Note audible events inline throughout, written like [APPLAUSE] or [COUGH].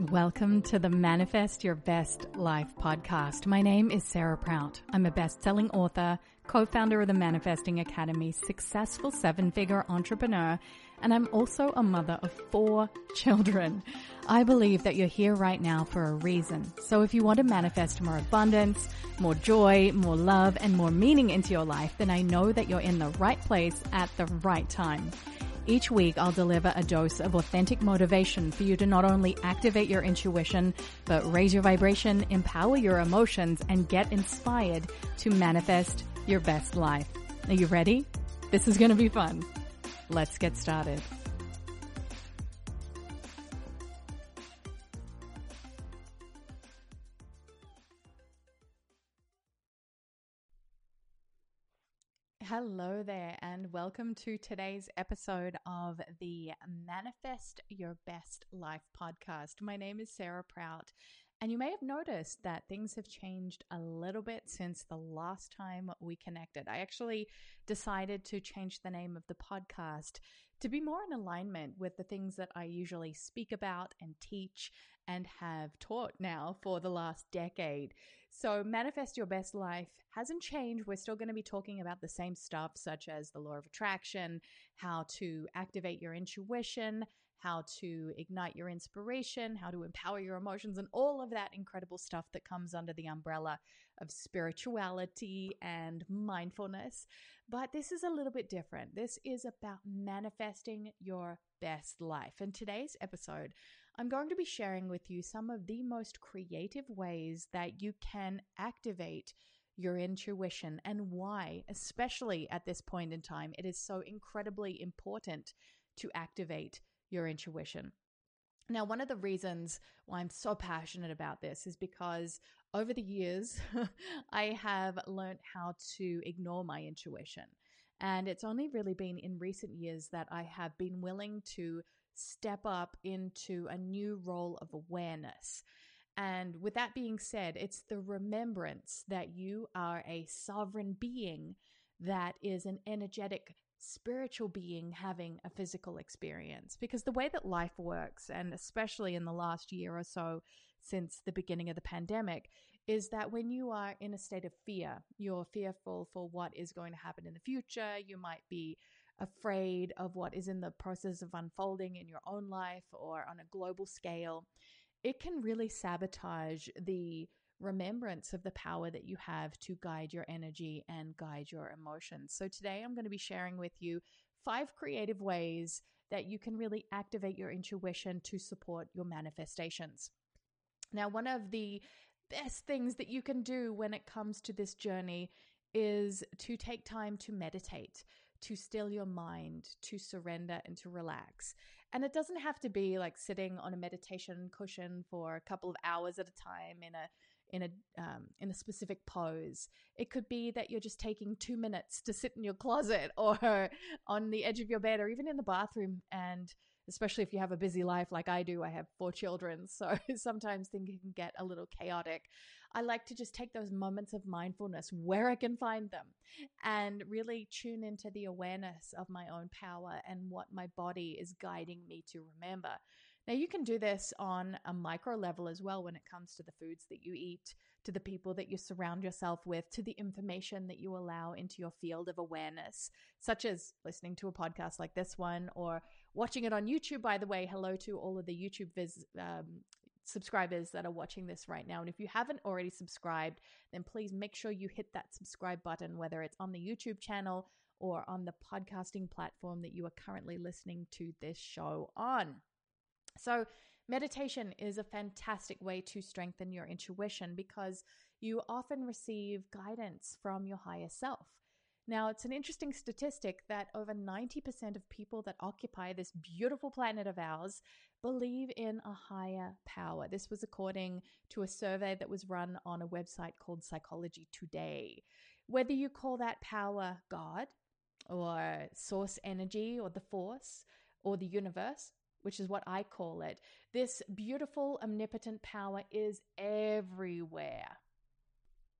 Welcome to the Manifest Your Best Life podcast. My name is Sarah Prout. I'm a best-selling author, co-founder of the Manifesting Academy, successful seven-figure entrepreneur, and I'm also a mother of four children. I believe that you're here right now for a reason. So if you want to manifest more abundance, more joy, more love, and more meaning into your life, then I know that you're in the right place at the right time. Each week, I'll deliver a dose of authentic motivation for you to not only activate your intuition, but raise your vibration, empower your emotions, and get inspired to manifest your best life. Are you ready? This is going to be fun. Let's get started. Hello there, and welcome to today's episode of the Manifest Your Best Life podcast. My name is Sarah Prout, and you may have noticed that things have changed a little bit since the last time we connected. I actually decided to change the name of the podcast to be more in alignment with the things that I usually speak about and teach and have taught now for the last decade. So, Manifest Your Best Life hasn't changed. We're still going to be talking about the same stuff, such as the law of attraction, how to activate your intuition, how to ignite your inspiration, how to empower your emotions, and all of that incredible stuff that comes under the umbrella of spirituality and mindfulness. But this is a little bit different. This is about manifesting your best life. In today's episode, I'm going to be sharing with you some of the most creative ways that you can activate your intuition and why, especially at this point in time, it is so incredibly important to activate your intuition. Now, one of the reasons why I'm so passionate about this is because over the years, [LAUGHS] I have learned how to ignore my intuition. And it's only really been in recent years that I have been willing to step up into a new role of awareness. And with that being said, it's the remembrance that you are a sovereign being that is an energetic spiritual being having a physical experience. Because the way that life works, and especially in the last year or so since the beginning of the pandemic, is that when you are in a state of fear, you're fearful for what is going to happen in the future. You might be afraid of what is in the process of unfolding in your own life or on a global scale, it can really sabotage the remembrance of the power that you have to guide your energy and guide your emotions. So, today I'm going to be sharing with you five creative ways that you can really activate your intuition to support your manifestations. Now, one of the best things that you can do when it comes to this journey is to take time to meditate to still your mind, to surrender and to relax. And it doesn't have to be like sitting on a meditation cushion for a couple of hours at a time in a in a um, in a specific pose. It could be that you're just taking two minutes to sit in your closet [LAUGHS] or on the edge of your bed or even in the bathroom and especially if you have a busy life like I do. I have four children, so [LAUGHS] sometimes things can get a little chaotic. I like to just take those moments of mindfulness where I can find them and really tune into the awareness of my own power and what my body is guiding me to remember. Now, you can do this on a micro level as well when it comes to the foods that you eat, to the people that you surround yourself with, to the information that you allow into your field of awareness, such as listening to a podcast like this one or watching it on YouTube. By the way, hello to all of the YouTube vis- um, subscribers that are watching this right now. And if you haven't already subscribed, then please make sure you hit that subscribe button, whether it's on the YouTube channel or on the podcasting platform that you are currently listening to this show on. So, meditation is a fantastic way to strengthen your intuition because you often receive guidance from your higher self. Now, it's an interesting statistic that over 90% of people that occupy this beautiful planet of ours believe in a higher power. This was according to a survey that was run on a website called Psychology Today. Whether you call that power God or source energy or the force or the universe, which is what I call it, this beautiful, omnipotent power is everywhere.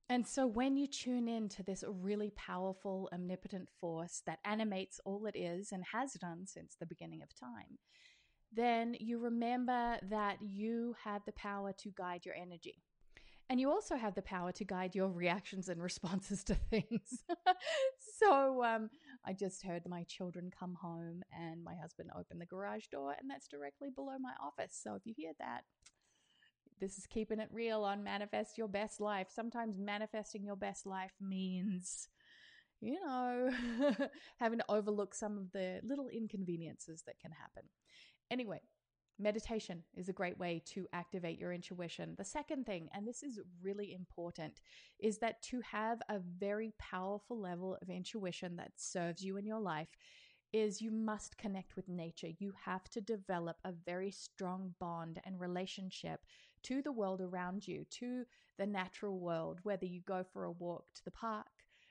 And so when you tune in to this really powerful, omnipotent force that animates all it is and has done since the beginning of time, then you remember that you have the power to guide your energy. And you also have the power to guide your reactions and responses to [LAUGHS] things. so um, I just heard my children come home and my husband open the garage door, and that's directly below my office. So if you hear that, this is keeping it real on Manifest Your Best Life. Sometimes manifesting your best life means, you know, [LAUGHS] having to overlook some of the little inconveniences that can happen. Anyway, meditation is a great way to activate your intuition. The second thing, and this is really important, is that to have a very powerful level of intuition that serves you in your life is you must connect with nature. You have to develop a very strong bond and relationship to the world around you, to the natural world, whether you go for a walk to the park,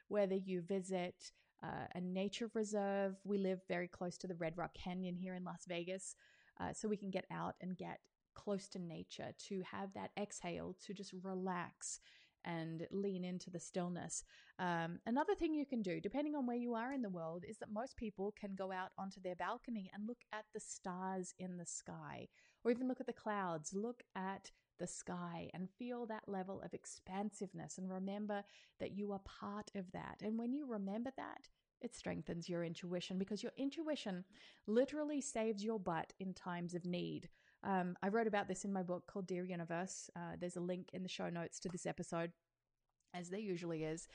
whether you visit uh, a nature reserve. We live very close to the Red Rock Canyon here in Las Vegas, uh, so we can get out and get close to nature to have that exhale, to just relax and lean into the stillness. Um, another thing you can do, depending on where you are in the world, is that most people can go out onto their balcony and look at the stars in the sky, or even look at the clouds, look at the sky and feel that level of expansiveness and remember that you are part of that. And when you remember that, it strengthens your intuition because your intuition literally saves your butt in times of need. Um, I wrote about this in my book called Dear Universe. Uh, there's a link in the show notes to this episode, as there usually is.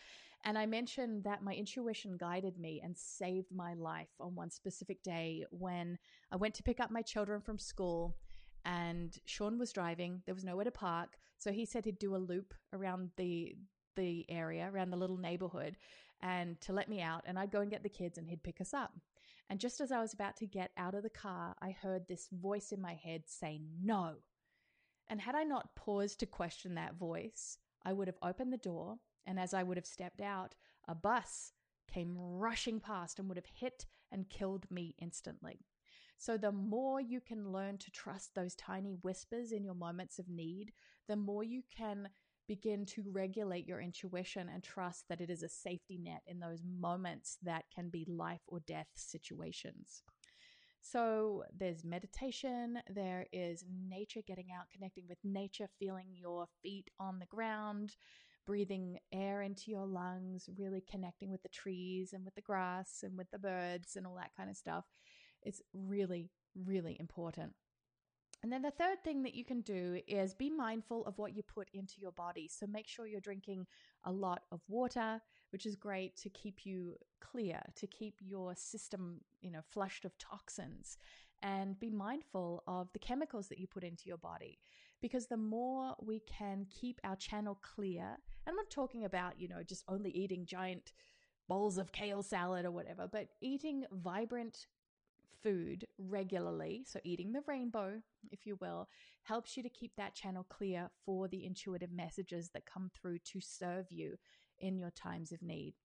And I mentioned that my intuition guided me and saved my life on one specific day when I went to pick up my children from school and Sean was driving. There was nowhere to park, so he said he'd do a loop around the the area, around the little neighborhood, and to let me out. And I'd go and get the kids, and he'd pick us up. And just as I was about to get out of the car, I heard this voice in my head say no. And had I not paused to question that voice, I would have opened the door, and as I would have stepped out, a bus came rushing past and would have hit and killed me instantly. So, the more you can learn to trust those tiny whispers in your moments of need, the more you can begin to regulate your intuition and trust that it is a safety net in those moments that can be life or death situations. So, there's meditation, there is nature, getting out, connecting with nature, feeling your feet on the ground, breathing air into your lungs, really connecting with the trees and with the grass and with the birds and all that kind of stuff. It's really, really important. And then the third thing that you can do is be mindful of what you put into your body. So make sure you're drinking a lot of water, which is great to keep you clear, to keep your system, you know, flushed of toxins. And be mindful of the chemicals that you put into your body. Because the more we can keep our channel clear, and I'm not talking about, you know, just only eating giant bowls of kale salad or whatever, but eating vibrant, food regularly, so eating the rainbow, if you will, helps you to keep that channel clear for the intuitive messages that come through to serve you in your times of need.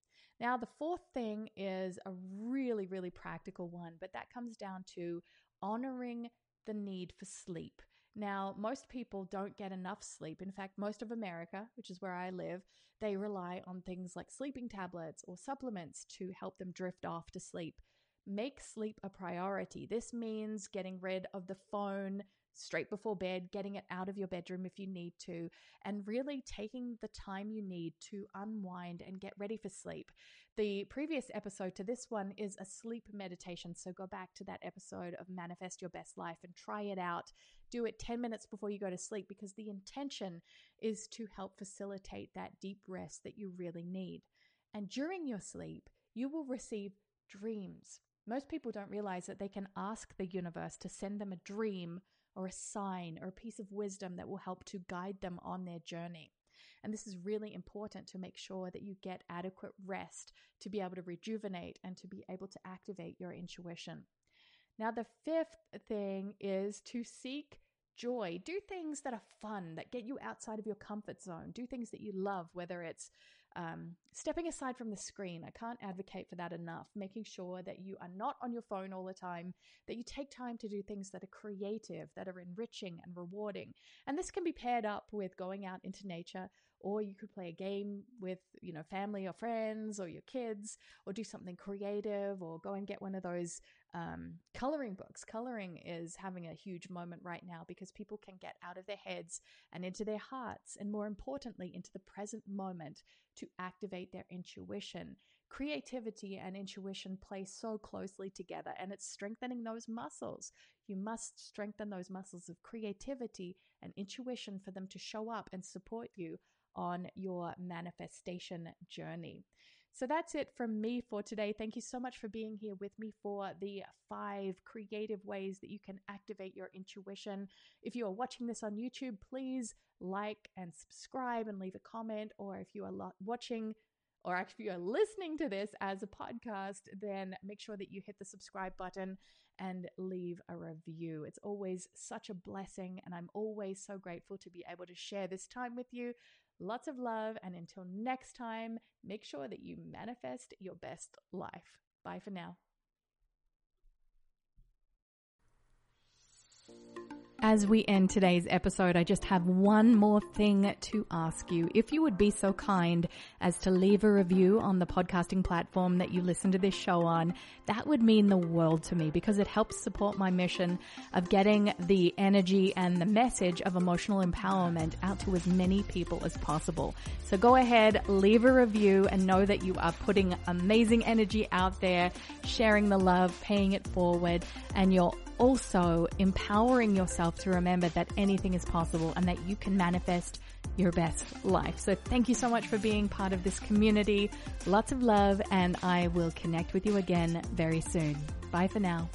Now, the fourth thing is a really, really practical one, but that comes down to honoring the need for sleep. Now, most people don't get enough sleep. In fact, most of America, which is where I live, they rely on things like sleeping tablets or supplements to help them drift off to sleep make sleep a priority. This means getting rid of the phone straight before bed, getting it out of your bedroom if you need to, and really taking the time you need to unwind and get ready for sleep. The previous episode to this one is a sleep meditation. So go back to that episode of Manifest Your Best Life and try it out. Do it 10 minutes before you go to sleep because the intention is to help facilitate that deep rest that you really need. And during your sleep, you will receive dreams. Most people don't realize that they can ask the universe to send them a dream or a sign or a piece of wisdom that will help to guide them on their journey. And this is really important to make sure that you get adequate rest to be able to rejuvenate and to be able to activate your intuition. Now, the fifth thing is to seek joy. Do things that are fun, that get you outside of your comfort zone. Do things that you love, whether it's um, stepping aside from the screen. I can't advocate for that enough. Making sure that you are not on your phone all the time, that you take time to do things that are creative, that are enriching and rewarding. And this can be paired up with going out into nature or you could play a game with, you know, family or friends or your kids, or do something creative, or go and get one of those um, coloring books. Coloring is having a huge moment right now because people can get out of their heads and into their hearts, and more importantly, into the present moment to activate their intuition. Creativity and intuition play so closely together, and it's strengthening those muscles. You must strengthen those muscles of creativity and intuition for them to show up and support you on your manifestation journey. So that's it from me for today. Thank you so much for being here with me for the five creative ways that you can activate your intuition. If you are watching this on YouTube, please like and subscribe and leave a comment. Or if you are watching, or actually you are listening to this as a podcast, then make sure that you hit the subscribe button and leave a review. It's always such a blessing, and I'm always so grateful to be able to share this time with you. Lots of love. And until next time, make sure that you manifest your best life. Bye for now. As we end today's episode, I just have one more thing to ask you. If you would be so kind as to leave a review on the podcasting platform that you listen to this show on, that would mean the world to me because it helps support my mission of getting the energy and the message of emotional empowerment out to as many people as possible. So go ahead, leave a review and know that you are putting amazing energy out there, sharing the love, paying it forward, and you're also empowering yourself to remember that anything is possible and that you can manifest your best life. So thank you so much for being part of this community. Lots of love and I will connect with you again very soon. Bye for now.